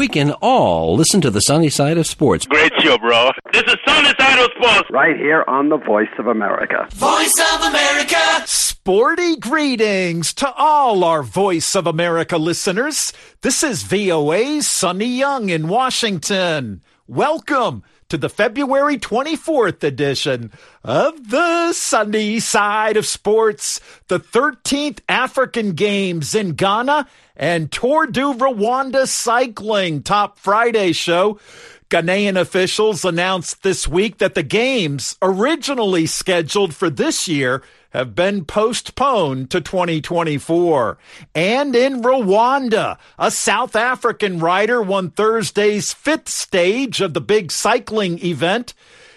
we can all listen to the sunny side of sports. Great show, bro. This is Sunny Side of Sports. Right here on the Voice of America. Voice of America. Sporty greetings to all our Voice of America listeners. This is VOA's Sunny Young in Washington. Welcome to the February 24th edition of the Sunny Side of Sports, the 13th African Games in Ghana and Tour du Rwanda Cycling Top Friday show. Ghanaian officials announced this week that the games originally scheduled for this year have been postponed to 2024. And in Rwanda, a South African rider won Thursday's fifth stage of the big cycling event.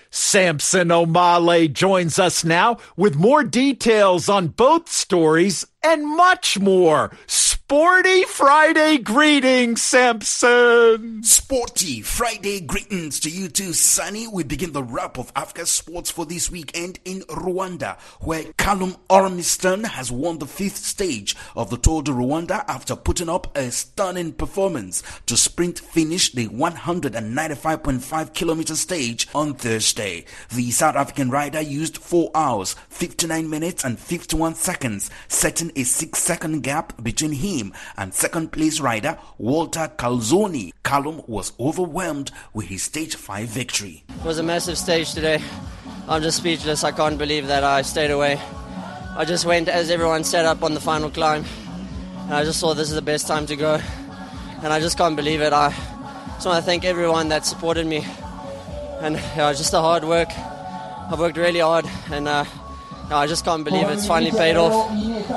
Samson Omale joins us now with more details on both stories and much more. Sporty Friday greetings, Samson. Sporty Friday greetings to you too, Sunny. We begin the wrap of Africa sports for this weekend in Rwanda, where Callum Ormiston has won the fifth stage of the Tour de Rwanda after putting up a stunning performance to sprint finish the 195.5 kilometer stage on Thursday. The South African rider used 4 hours, 59 minutes and 51 seconds, setting a 6 second gap between him and second place rider Walter Calzoni. Callum was overwhelmed with his stage 5 victory. It was a massive stage today. I'm just speechless. I can't believe that I stayed away. I just went as everyone set up on the final climb. And I just thought this is the best time to go. And I just can't believe it. I just want to thank everyone that supported me. And yeah, just the hard work. I've worked really hard and uh, I just can't believe it's finally paid off.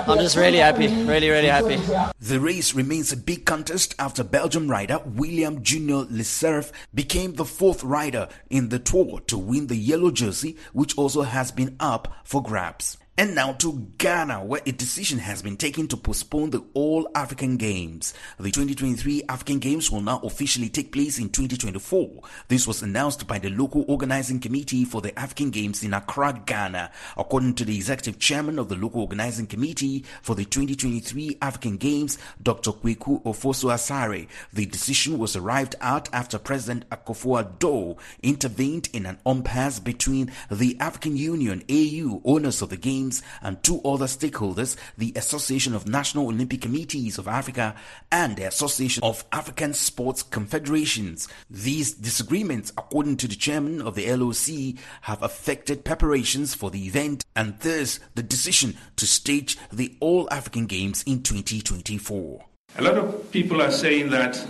I'm just really happy, really, really happy. The race remains a big contest after Belgium rider William Junior Lecerf became the fourth rider in the tour to win the yellow jersey, which also has been up for grabs. And now to Ghana, where a decision has been taken to postpone the All African Games. The 2023 African Games will now officially take place in 2024. This was announced by the local organizing committee for the African Games in Accra, Ghana. According to the executive chairman of the local organizing committee for the 2023 African Games, Dr. Kweku Ofosu Asare, the decision was arrived at after President Akufo-Addo intervened in an impasse between the African Union AU owners of the Games and two other stakeholders, the Association of National Olympic Committees of Africa and the Association of African Sports Confederations. These disagreements, according to the chairman of the LOC, have affected preparations for the event and thus the decision to stage the All African Games in 2024. A lot of people are saying that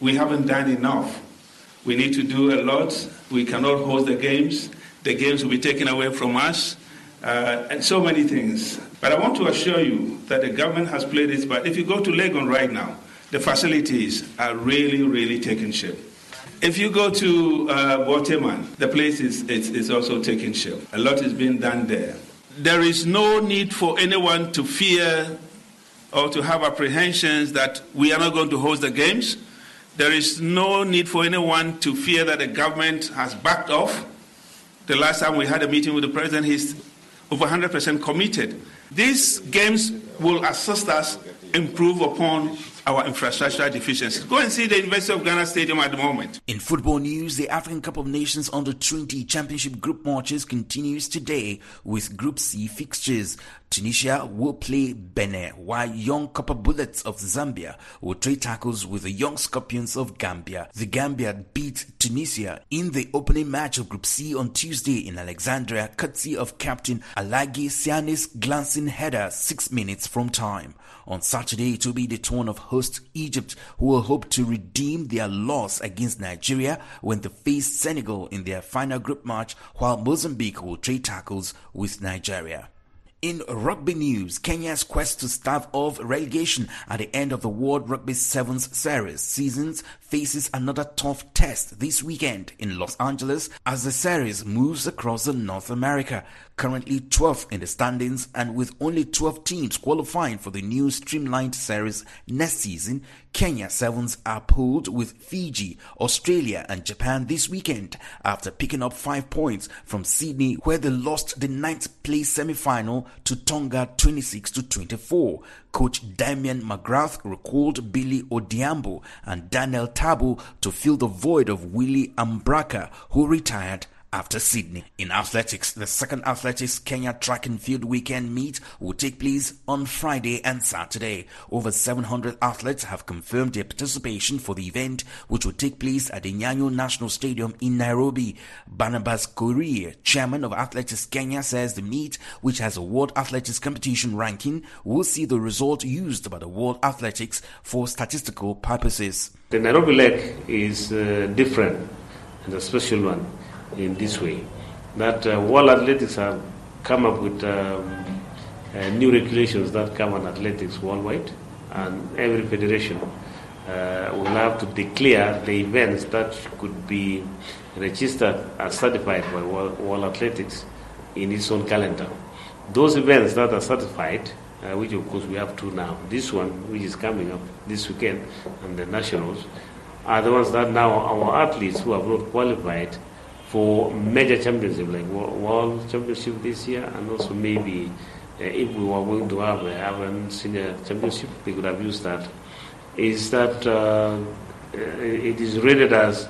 we haven't done enough. We need to do a lot. We cannot host the games. The games will be taken away from us uh, and so many things. But I want to assure you that the government has played its part. If you go to Legon right now, the facilities are really, really taking shape. If you go to uh, Borteyman, the place is, is, also taking shape. A lot is being done there. There is no need for anyone to fear or to have apprehensions that we are not going to host the games. There is no need for anyone to fear that the government has backed off. The last time we had a meeting with the president, he's over 100% committed. These games will assist us improve upon our infrastructure deficiencies. Go and see the University of Ghana Stadium at the moment. In football news, the African Cup of Nations Under 20 Championship Group matches continues today with Group C fixtures. Tunisia will play Benin, while Young Copper Bullets of Zambia will trade tackles with the Young Scorpions of Gambia. The Gambia beat Tunisia in the opening match of Group C on Tuesday in Alexandria, courtesy of captain Alagi Sianis glancing header six minutes from time. On Saturday, it will be the turn of host Egypt, who will hope to redeem their loss against Nigeria when they face Senegal in their final group match, while Mozambique will trade tackles with Nigeria. In rugby news, Kenya's quest to stave off relegation at the end of the World Rugby Sevens Series seasons faces another tough test this weekend in Los Angeles as the series moves across North America. Currently 12th in the standings and with only 12 teams qualifying for the new streamlined series next season, Kenya Sevens are pulled with Fiji, Australia and Japan this weekend after picking up 5 points from Sydney where they lost the ninth place semi-final to Tonga 26 to 24. Coach Damian McGrath recalled Billy Odhiambo and Daniel Taabu to fill the void of Willie Ambaka, who retired after Sydney. In athletics, the second Athletics Kenya track and field weekend meet will take place on Friday and Saturday. Over 700 athletes have confirmed their participation for the event, which will take place at the Nyayo National Stadium in Nairobi. Barnabas Korir, chairman of Athletics Kenya, says the meet, which has a World Athletics competition ranking, will see the result used by the World Athletics for statistical purposes. The Nairobi leg is uh, different and a special one in this way that uh, World Athletics have come up with um, uh, new regulations that cover athletics worldwide, and every federation uh, will have to declare the events that could be registered as certified by World, World Athletics in its own calendar. Those events that are certified, uh, which of course we have two now, this one, which is coming up this weekend, and the nationals, are the ones that now our athletes who have not qualified for major championship like world championship this year and also maybe uh, if we were going to have a senior championship we could have used that. Is that uh, it is rated as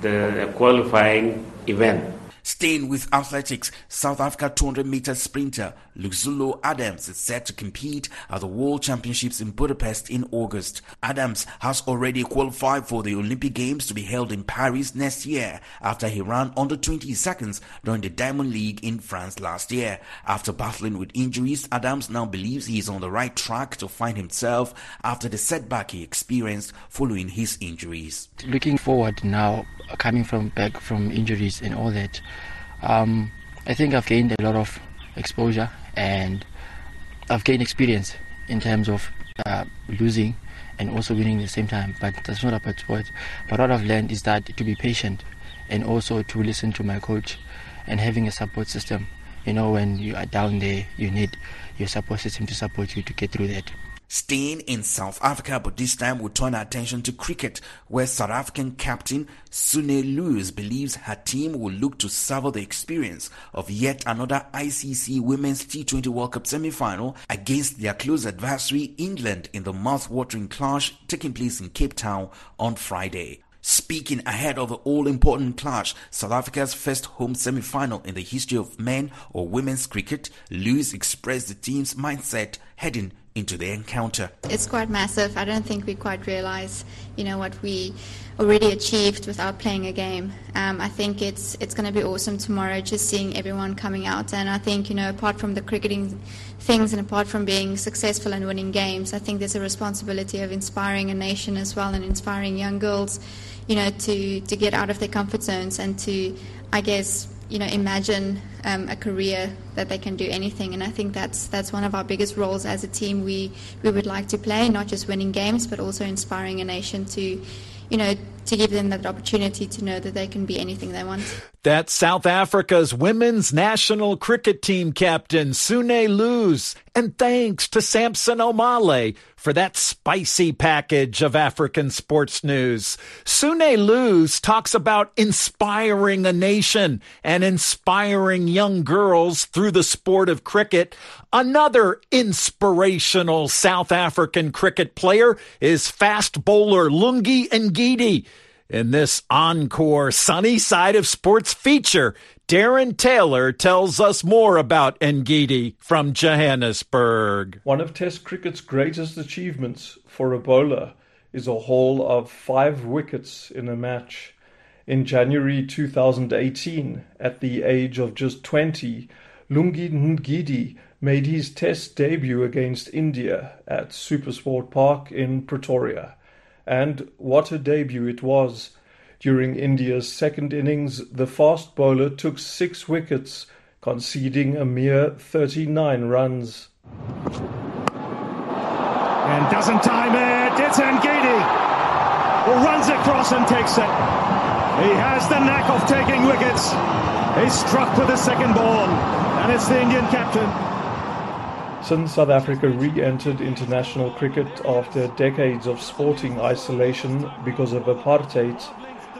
the qualifying event Staying with athletics, South Africa 200 meter sprinter Luxolo Adams is set to compete at the World Championships in Budapest in August. Adams has already qualified for the Olympic Games to be held in Paris next year after he ran under 20 seconds during the Diamond League in France last year. After battling with injuries, Adams now believes he is on the right track to find himself after the setback he experienced following his injuries. Looking forward now, coming from back from injuries and all that, um, I think I've gained a lot of exposure and I've gained experience in terms of uh, losing and also winning at the same time. But that's not about sport. But what I've learned is that to be patient and also to listen to my coach and having a support system. You know, when you are down there, you need your support system to support you to get through that. Staying in South Africa, but this time we turn our attention to cricket, where South African captain Sune Luus believes her team will look to savor the experience of yet another ICC Women's T20 World Cup semi-final against their close adversary England in the mouth-watering clash taking place in Cape Town on Friday. Speaking ahead of the all-important clash, South Africa's first home semi-final in the history of men or women's cricket, Luus expressed the team's mindset heading into the encounter. It's quite massive. I don't think we quite realize, you know, what we already achieved without playing a game. Um, I think it's it's going to be awesome tomorrow, just seeing everyone coming out. And I think, you know, apart from the cricketing things and apart from being successful and winning games, I think there's a responsibility of inspiring a nation as well and inspiring young girls, you know, to to get out of their comfort zones and to, I guess, you know, imagine um, a career that they can do anything. And I think that's that's one of our biggest roles as a team. We we would like to play, not just winning games, but also inspiring a nation to, you know, to give them that opportunity to know that they can be anything they want. That's South Africa's women's national cricket team captain, Sune Luus. And thanks to Samson Omale for that spicy package of African sports news. Sune Luus talks about inspiring a nation and inspiring young girls through the sport of cricket. Another inspirational South African cricket player is fast bowler Lungi Ngidi. In this encore sunny side of sports feature, Darren Taylor tells us more about Ngidi from Johannesburg. One of Test cricket's greatest achievements for a bowler is a haul of five wickets in a match. In January 2018, at the age of just 20, Lungi Ngidi made his Test debut against India at Supersport Park in Pretoria. And what a debut it was! During India's second innings, the fast bowler took six wickets, conceding a mere 39 runs. And doesn't time it. It's Ngidi who runs across and takes it. He has the knack of taking wickets. He's struck with the second ball, and it's the Indian captain since South Africa re entered international cricket after decades of sporting isolation because of apartheid,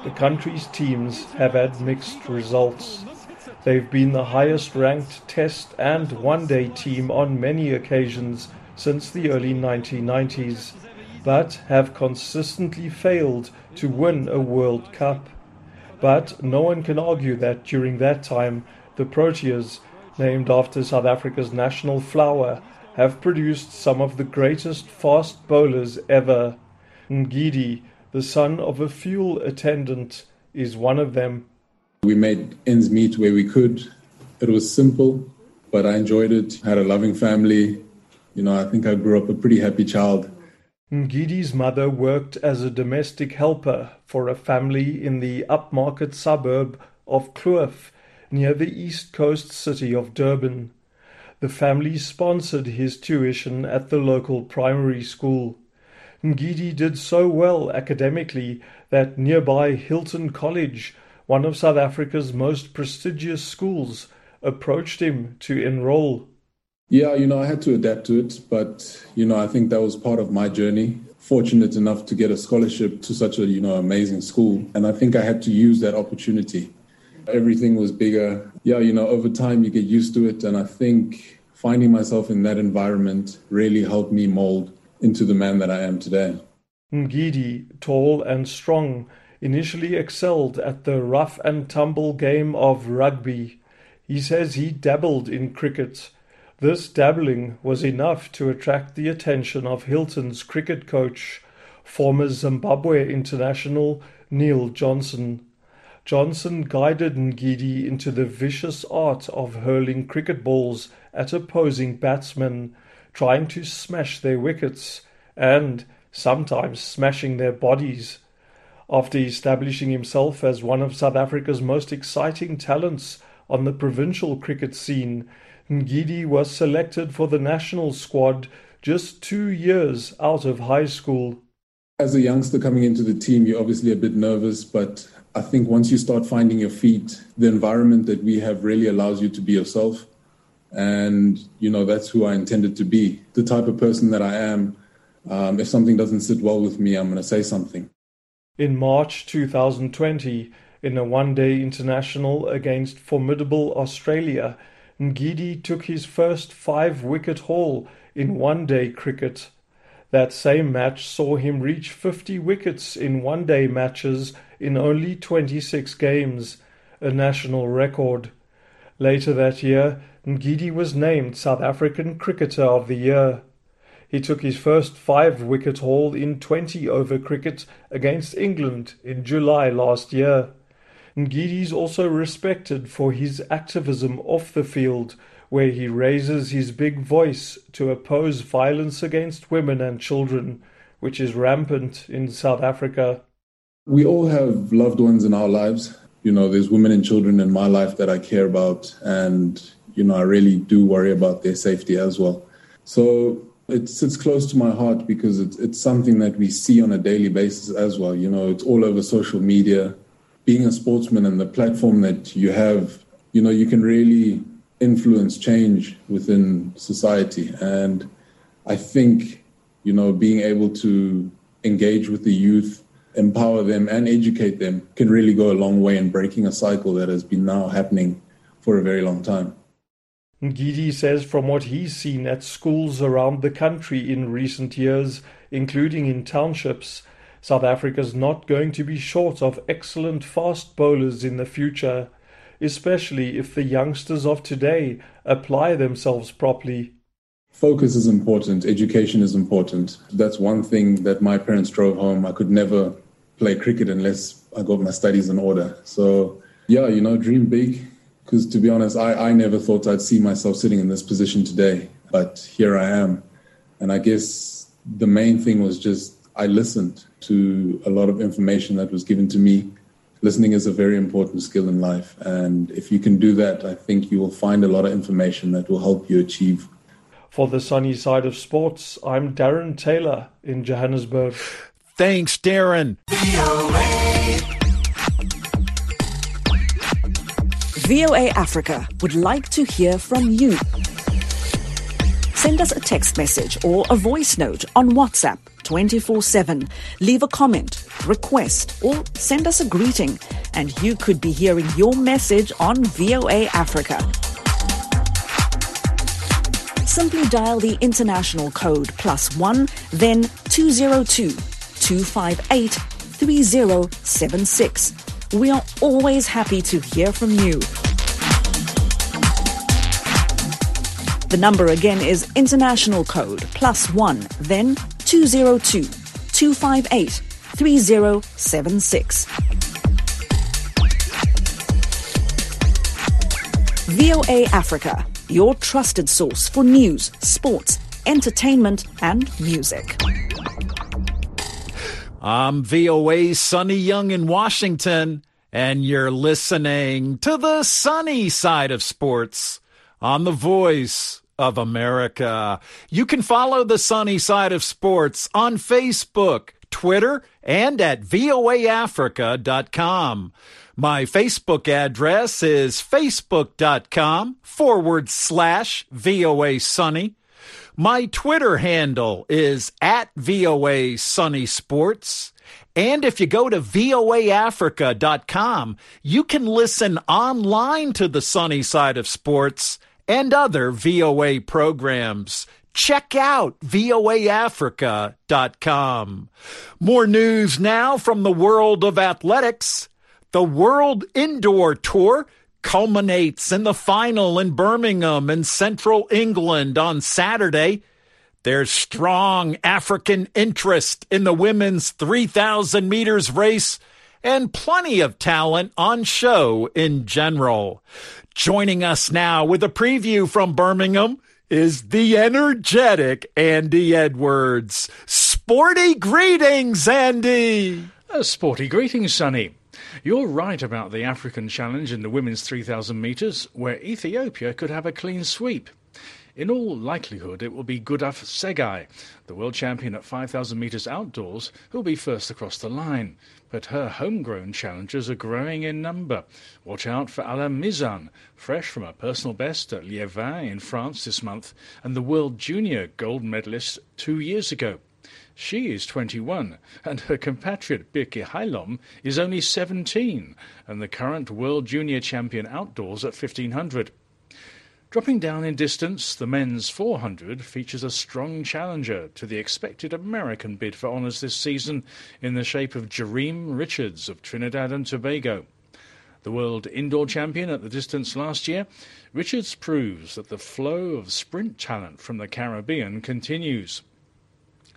the country's teams have had mixed results. They've been the highest ranked test and one day team on many occasions since the early 1990s, but have consistently failed to win a World Cup. But no one can argue that during that time, the Proteas, named after South Africa's national flower, have produced some of the greatest fast bowlers ever. Ngidi, the son of a fuel attendant, is one of them. We made ends meet where we could. It was simple, but I enjoyed it. Had a loving family. You know, I think I grew up a pretty happy child. Ngidi's mother worked as a domestic helper for a family in the upmarket suburb of Kloof, near the east coast city of Durban. The family sponsored his tuition at the local primary school. Ngidi did so well academically that nearby Hilton College one of South Africa's most prestigious schools, approached him to enroll. Yeah, you know, I had to adapt to it, but, you know, I think that was part of my journey. Fortunate enough to get a scholarship to such a, you know, amazing school. And I think I had to use that opportunity. Everything was bigger. Yeah, you know, over time you get used to it. And I think finding myself in that environment really helped me mold into the man that I am today. Ngidi, tall and strong, initially excelled at the rough and tumble game of rugby. He says he dabbled in cricket. This dabbling was enough to attract the attention of Hilton's cricket coach, former Zimbabwe international Neil Johnson. Johnson guided Ngidi into the vicious art of hurling cricket balls at opposing batsmen, trying to smash their wickets and sometimes smashing their bodies. After establishing himself as one of South Africa's most exciting talents on the provincial cricket scene, Ngidi was selected for the national squad just two years out of high school. As a youngster coming into the team, you're obviously a bit nervous, but I think once you start finding your feet, the environment that we have really allows you to be yourself. And, you know, that's who I intended to be. The type of person that I am, um, if something doesn't sit well with me, I'm going to say something. In March 2020, in a one-day international against formidable Australia, Ngidi took his first five-wicket haul in one-day cricket. That same match saw him reach 50 wickets in one-day matches in only 26 games, a national record. Later that year, Ngidi was named South African Cricketer of the Year. He took his first five wicket haul in 20 over cricket against England in July last year. Ngidi is also respected for his activism off the field, where he raises his big voice to oppose violence against women and children, which is rampant in South Africa. We all have loved ones in our lives. You know, there's women and children in my life that I care about, and, you know, I really do worry about their safety as well. So it sits close to my heart because it's, it's something that we see on a daily basis as well. You know, it's all over social media. Being a sportsman and the platform that you have, you know, you can really influence change within society. And I think, you know, being able to engage with the youth, empower them, and educate them can really go a long way in breaking a cycle that has been now happening for a very long time. Ngidi says from what he's seen at schools around the country in recent years, including in townships, South Africa's not going to be short of excellent fast bowlers in the future, especially if the youngsters of today apply themselves properly. Focus is important, education is important. That's one thing that my parents drove home. I could never play cricket unless I got my studies in order. So, yeah, you know, dream big, because to be honest, I, I never thought I'd see myself sitting in this position today, but here I am. And I guess the main thing was just I listened to a lot of information that was given to me. Listening is a very important skill in life. And if you can do that, I think you will find a lot of information that will help you achieve. For the sunny side of sports, I'm Darren Taylor in Johannesburg. Thanks, Darren. VOA Africa would like to hear from you. Send us a text message or a voice note on WhatsApp 24 7. Leave a comment, request, or send us a greeting and you could be hearing your message on VOA Africa. Simply dial the international code plus one, then 202 258 3076. We are always happy to hear from you. The number again is international code plus one, then 202 258 3076. VOA Africa, your trusted source for news, sports, entertainment, and music. I'm VOA's Sunny Young in Washington, and you're listening to the sunny side of sports on the voice of America. You can follow the sunny side of sports on Facebook, Twitter, and at voaafrica.com. My Facebook address is facebook.com forward slash VOA Sunny. My Twitter handle is at VOA Sunny Sports. And if you go to voaafrica.com, you can listen online to the sunny side of sports and other VOA programs. Check out voaafrica.com. More news now from the world of athletics. The World Indoor Tour culminates in the final in Birmingham in central England on Saturday. There's strong African interest in the women's 3,000 meters race and plenty of talent on show in general. Joining us now with a preview from Birmingham is the energetic Andy Edwards. Sporty greetings, Andy. Uh, sporty greetings, Sonny. You're right about the African challenge in the women's 3,000 metres, where Ethiopia could have a clean sweep. In all likelihood, it will be Gudaf Tsegay, the world champion at 5,000 metres outdoors, who will be first across the line. But her homegrown challengers are growing in number. Watch out for Alain Mizan, fresh from a personal best at Liévin in France this month, and the world junior gold medalist two years ago. She is 21, and her compatriot Birke Haylom is only 17, and the current world junior champion outdoors at 1500. Dropping down in distance, the men's 400 features a strong challenger to the expected American bid for honours this season in the shape of Jereem Richards of Trinidad and Tobago. The world indoor champion at the distance last year, Richards proves that the flow of sprint talent from the Caribbean continues.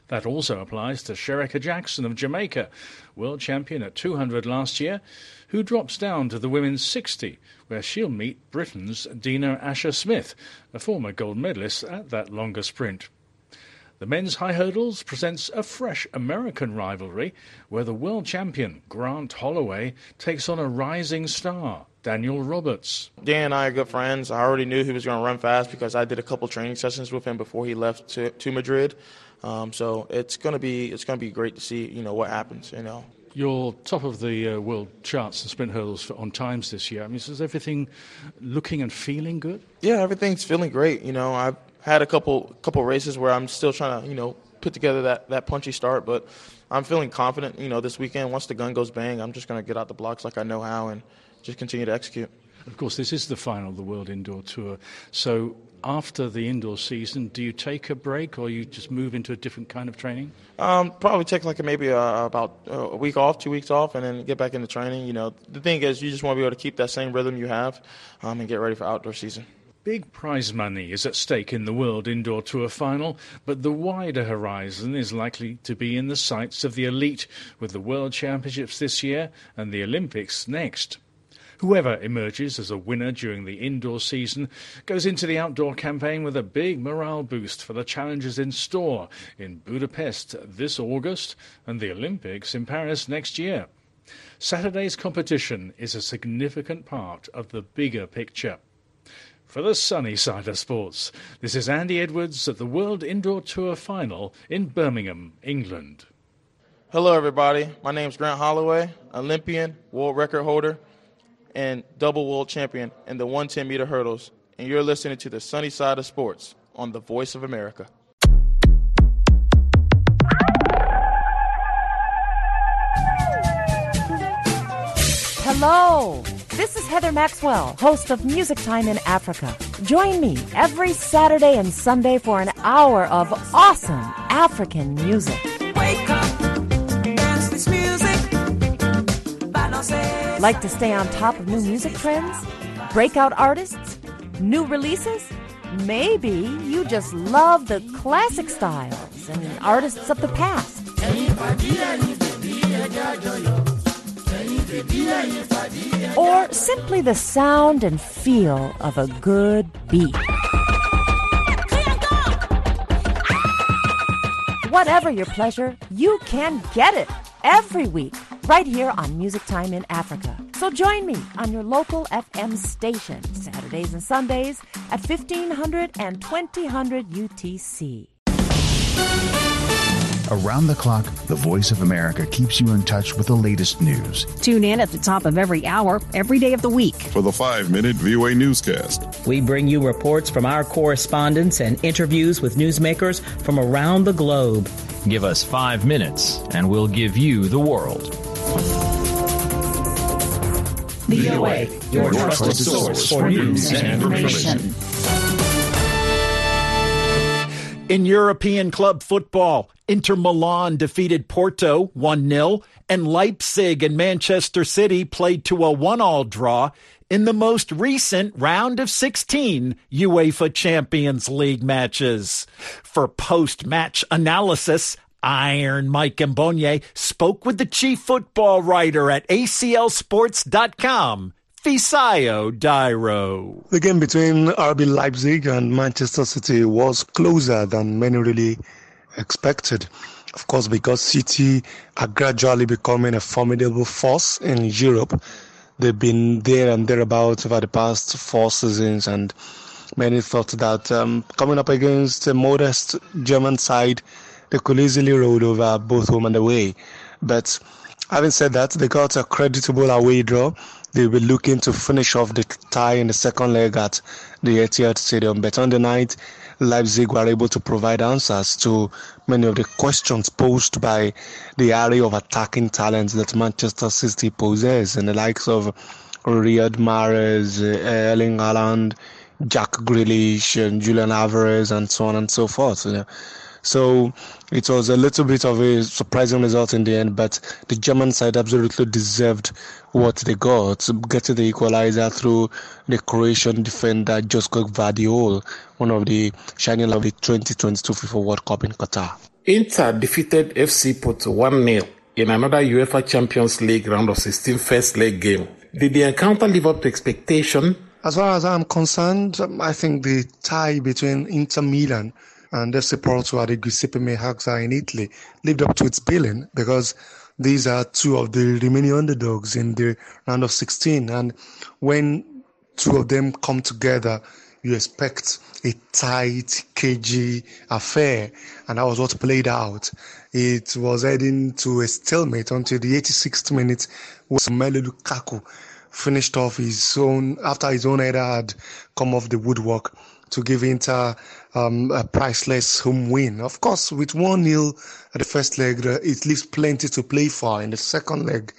That also applies to Shericka Jackson of Jamaica, world champion at 200 last year, who drops down to the women's 60, where she'll meet Britain's Dina Asher Smith, a former gold medalist at that longer sprint. The men's high hurdles presents a fresh American rivalry where the world champion Grant Holloway takes on a rising star, Daniel Roberts. Dan and I are good friends. I already knew he was going to run fast because I did a couple training sessions with him before he left to, to Madrid. Um, so it's going to be it's going to be great to see you know what happens. You know. You're top of the uh, world charts and sprint hurdles for, on times this year. I mean, is everything looking and feeling good? Yeah, everything's feeling great. You know, I've had a couple couple races where I'm still trying to you know put together that, that punchy start, but I'm feeling confident. You know, this weekend once the gun goes bang, I'm just going to get out the blocks like I know how and just continue to execute. Of course, this is the final of the World Indoor Tour. So after the indoor season, do you take a break or you just move into a different kind of training? Um, probably take like a, maybe a, about a week off, two weeks off, and then get back into training. You know, the thing is, you just want to be able to keep that same rhythm you have um, and get ready for outdoor season. Big prize money is at stake in the World Indoor Tour final, but the wider horizon is likely to be in the sights of the elite, with the World Championships this year and the Olympics next. Whoever emerges as a winner during the indoor season goes into the outdoor campaign with a big morale boost for the challenges in store in Budapest this August and the Olympics in Paris next year. Saturday's competition is a significant part of the bigger picture. For the sunny side of sports, this is Andy Edwards at the World Indoor Tour Final in Birmingham, England. Hello, everybody. My name is Grant Holloway, Olympian, world record holder, and double world champion in the 110 meter hurdles. And you're listening to the sunny side of sports on the Voice of America. Hello! This is Heather Maxwell, host of Music Time in Africa. Join me every Saturday and Sunday for an hour of awesome African music. Like to stay on top of new music trends? Breakout artists? New releases? Maybe you just love the classic styles and artists of the past. Or simply the sound and feel of a good beat. Whatever your pleasure, you can get it every week right here on Music Time in Africa. So join me on your local FM station Saturdays and Sundays at 1500 and 2000 UTC. Around the clock, the Voice of America keeps you in touch with the latest news. Tune in at the top of every hour, every day of the week. For the five minute VOA newscast, we bring you reports from our correspondents and interviews with newsmakers from around the globe. Give us five minutes, and we'll give you the world. VOA, your, your trusted source for news and information. In European club football, Inter Milan defeated Porto 1 0, and Leipzig and Manchester City played to a 1 all draw in the most recent round of 16 UEFA Champions League matches. For post match analysis, Iron Mike Mbonye spoke with the chief football writer at ACLSports.com, Fisayo Dairo. The game between RB Leipzig and Manchester City was closer than many really expected. Of course, because City are gradually becoming a formidable force in Europe. They've been there and thereabouts over the past four seasons, and many thought that um, coming up against a modest German side, they could easily roll over both home and away. But having said that, they got a creditable away draw they'll be looking to finish off the tie in the second leg at the Etihad Stadium. But on the night, Leipzig were able to provide answers to many of the questions posed by the array of attacking talents that Manchester City possess, and the likes of Riyad Mahrez, eh, Erling Haaland, Jack Grealish, and Julian Alvarez, and so on and so forth. So it was a little bit of a surprising result in the end, but the German side absolutely deserved what they got, getting the equalizer through the Croatian defender Josko Gvardiol, one of the shining of the 2022 FIFA World Cup in Qatar. Inter defeated FC Porto 1 0 in another UEFA Champions League round of 16 first leg game. Did the encounter live up to expectation? As far as I'm concerned, I think the tie between Inter Milan and FC Porto at the Giuseppe Meazza in Italy lived up to its billing because these are two of the remaining underdogs in the round of 16. And when two of them come together, you expect a tight, cagey affair. And that was what played out. It was heading to a stalemate until the 86th minute where Samuel Lukaku finished off his own, after his own header had come off the woodwork to give Inter um, a priceless home win. Of course, with 1 0 at the first leg, it leaves plenty to play for in the second leg,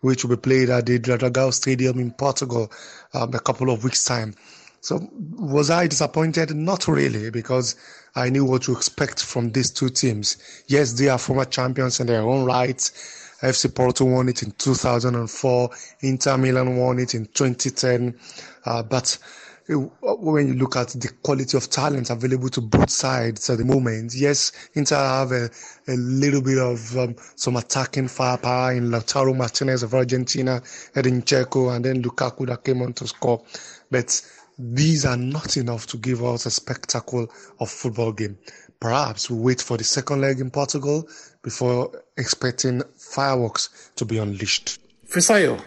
which will be played at the Dragao Stadium in Portugal um, a couple of weeks' time. So, was I disappointed? Not really, because I knew what to expect from these two teams. Yes, they are former champions in their own right. FC Porto won it in 2004, Inter Milan won it in 2010, uh, but when you look at the quality of talent available to both sides at the moment, yes, Inter have a, a little bit of um, some attacking firepower in Lautaro Martinez of Argentina, Edin Dzeko, and then Lukaku that came on to score. But these are not enough to give us a spectacle of football game. Perhaps we wait for the second leg in Portugal before expecting fireworks to be unleashed. Fisayo,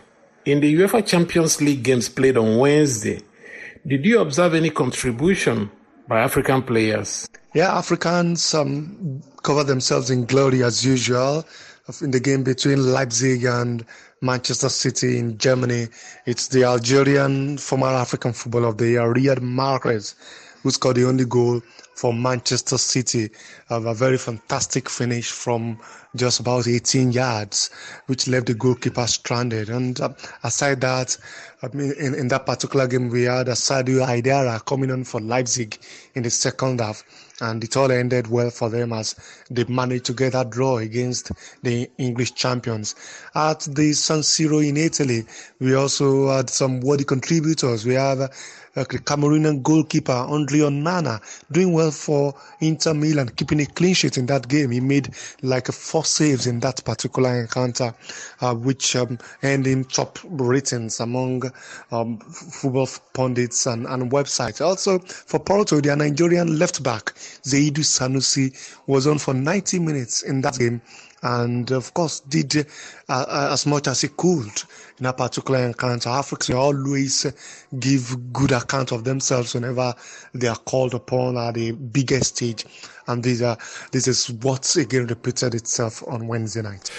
in the UEFA Champions League games played on Wednesday, did you observe any contribution by African players? Yeah, Africans um, cover themselves in glory as usual. In the game between Leipzig and Manchester City in Germany, it's the Algerian former African footballer of the year, Riyad Mahrez, who scored the only goal for Manchester City. Uh, a very fantastic finish from just about 18 yards, which left the goalkeeper stranded. And uh, aside that, I mean, in, in that particular game, we had Sadio Haidara coming on for Leipzig in the second half, and it all ended well for them as they managed to get a draw against the English champions. At the San Siro in Italy, we also had some worthy contributors. We have Cameroonian goalkeeper Andre Onana doing well for Inter Milan, keeping a clean sheet in that game. He made like four saves in that particular encounter, uh, which um, earned him top ratings among um, football pundits and, and websites. Also for Porto, their Nigerian left back Zaidu Sanusi was on for 90 minutes in that game and of course did uh, uh, as much as he could in a particular encounter. Africans always give good account of themselves whenever they are called upon at the biggest stage, and this, uh, this is what again repeated itself on Wednesday night.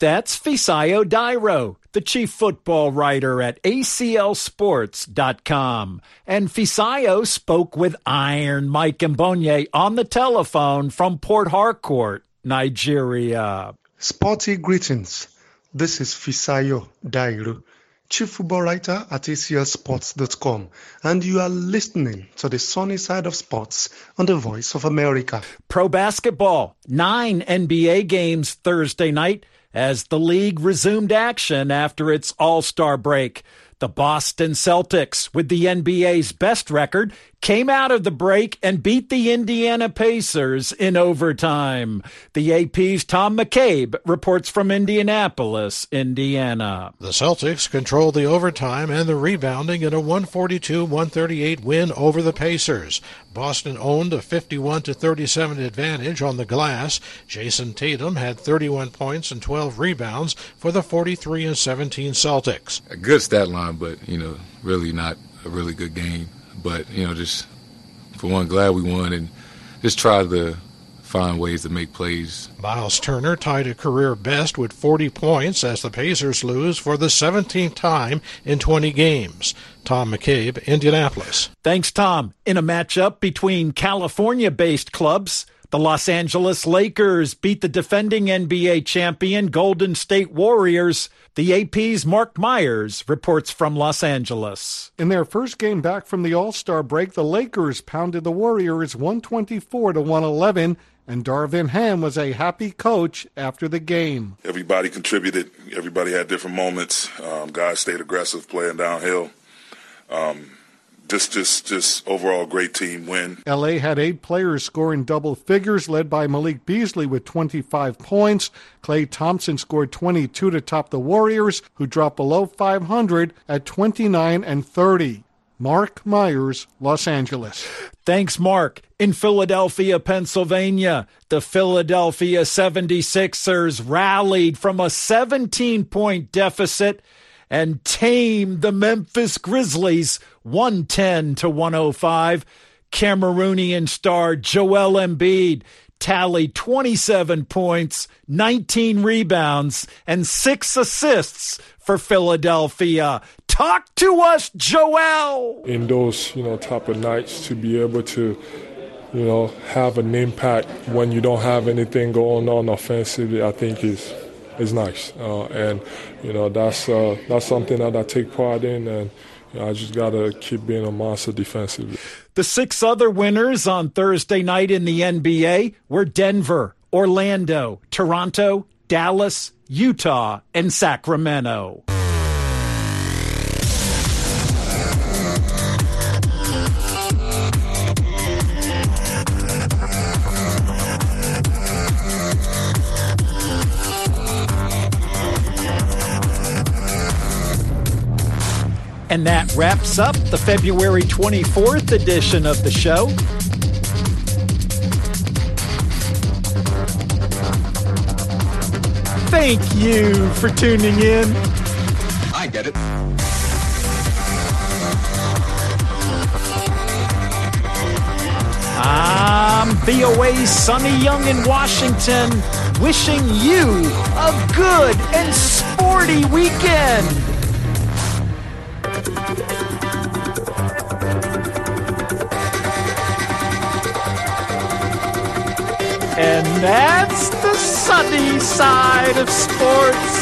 That's Fisayo Dairo, the chief football writer at ACLSports.com. And Fisayo spoke with Iron Mike Mbonye on the telephone from Port Harcourt. Nigeria. Sporty greetings. This is Fisayo Dairo, Chief Football Writer at ACLSports.com, and you are listening to the sunny side of sports on the Voice of America. Pro basketball, nine NBA games Thursday night as the league resumed action after its All Star break. The Boston Celtics, with the NBA's best record, came out of the break and beat the Indiana Pacers in overtime. The AP's Tom McCabe reports from Indianapolis, Indiana. The Celtics controlled the overtime and the rebounding in a 142-138 win over the Pacers. Boston owned a 51 to 37 advantage on the glass. Jayson Tatum had 31 points and 12 rebounds for the 43 and 17 Celtics. A good stat line, but you know, really not a really good game. But you know, just for one, glad we won, and just try to find ways to make plays. Miles Turner tied a career best with 40 points as the Pacers lose for the 17th time in 20 games. Tom McCabe, Indianapolis. Thanks, Tom. In a matchup between California based clubs, the Los Angeles Lakers beat the defending NBA champion Golden State Warriors. The AP's Mark Myers reports from Los Angeles. In their first game back from the All Star break, the Lakers pounded the Warriors 124 to 111 and Darvin Ham was a happy coach after the game. Everybody contributed. Everybody had different moments. Um, guys stayed aggressive, playing downhill. Um, just, just, just overall great team win. LA had eight players scoring double figures, led by Malik Beasley with 25 points. Klay Thompson scored 22 to top the Warriors, who dropped below 500 at 29 and 30. Mark Myers, Los Angeles. Thanks, Mark. In Philadelphia, Pennsylvania, the Philadelphia 76ers rallied from a 17 point deficit and tame the Memphis Grizzlies 110 to 105. Cameroonian star Joel Embiid tallied 27 points, 19 rebounds, and six assists for Philadelphia. Talk to us, Joel. In those, you know, type of nights to be able to, you know, have an impact when you don't have anything going on offensively, I think is is nice. Uh, and you know, that's uh, that's something that I take pride in and I just got to keep being a monster defensively. The six other winners on Thursday night in the NBA were Denver, Orlando, Toronto, Dallas, Utah, and Sacramento. And that wraps up the February 24th edition of the show. Thank you for tuning in. I get it. I'm VOA's Sunny Young in Washington, wishing you a good and sporty weekend. And that's the sunny side of sports.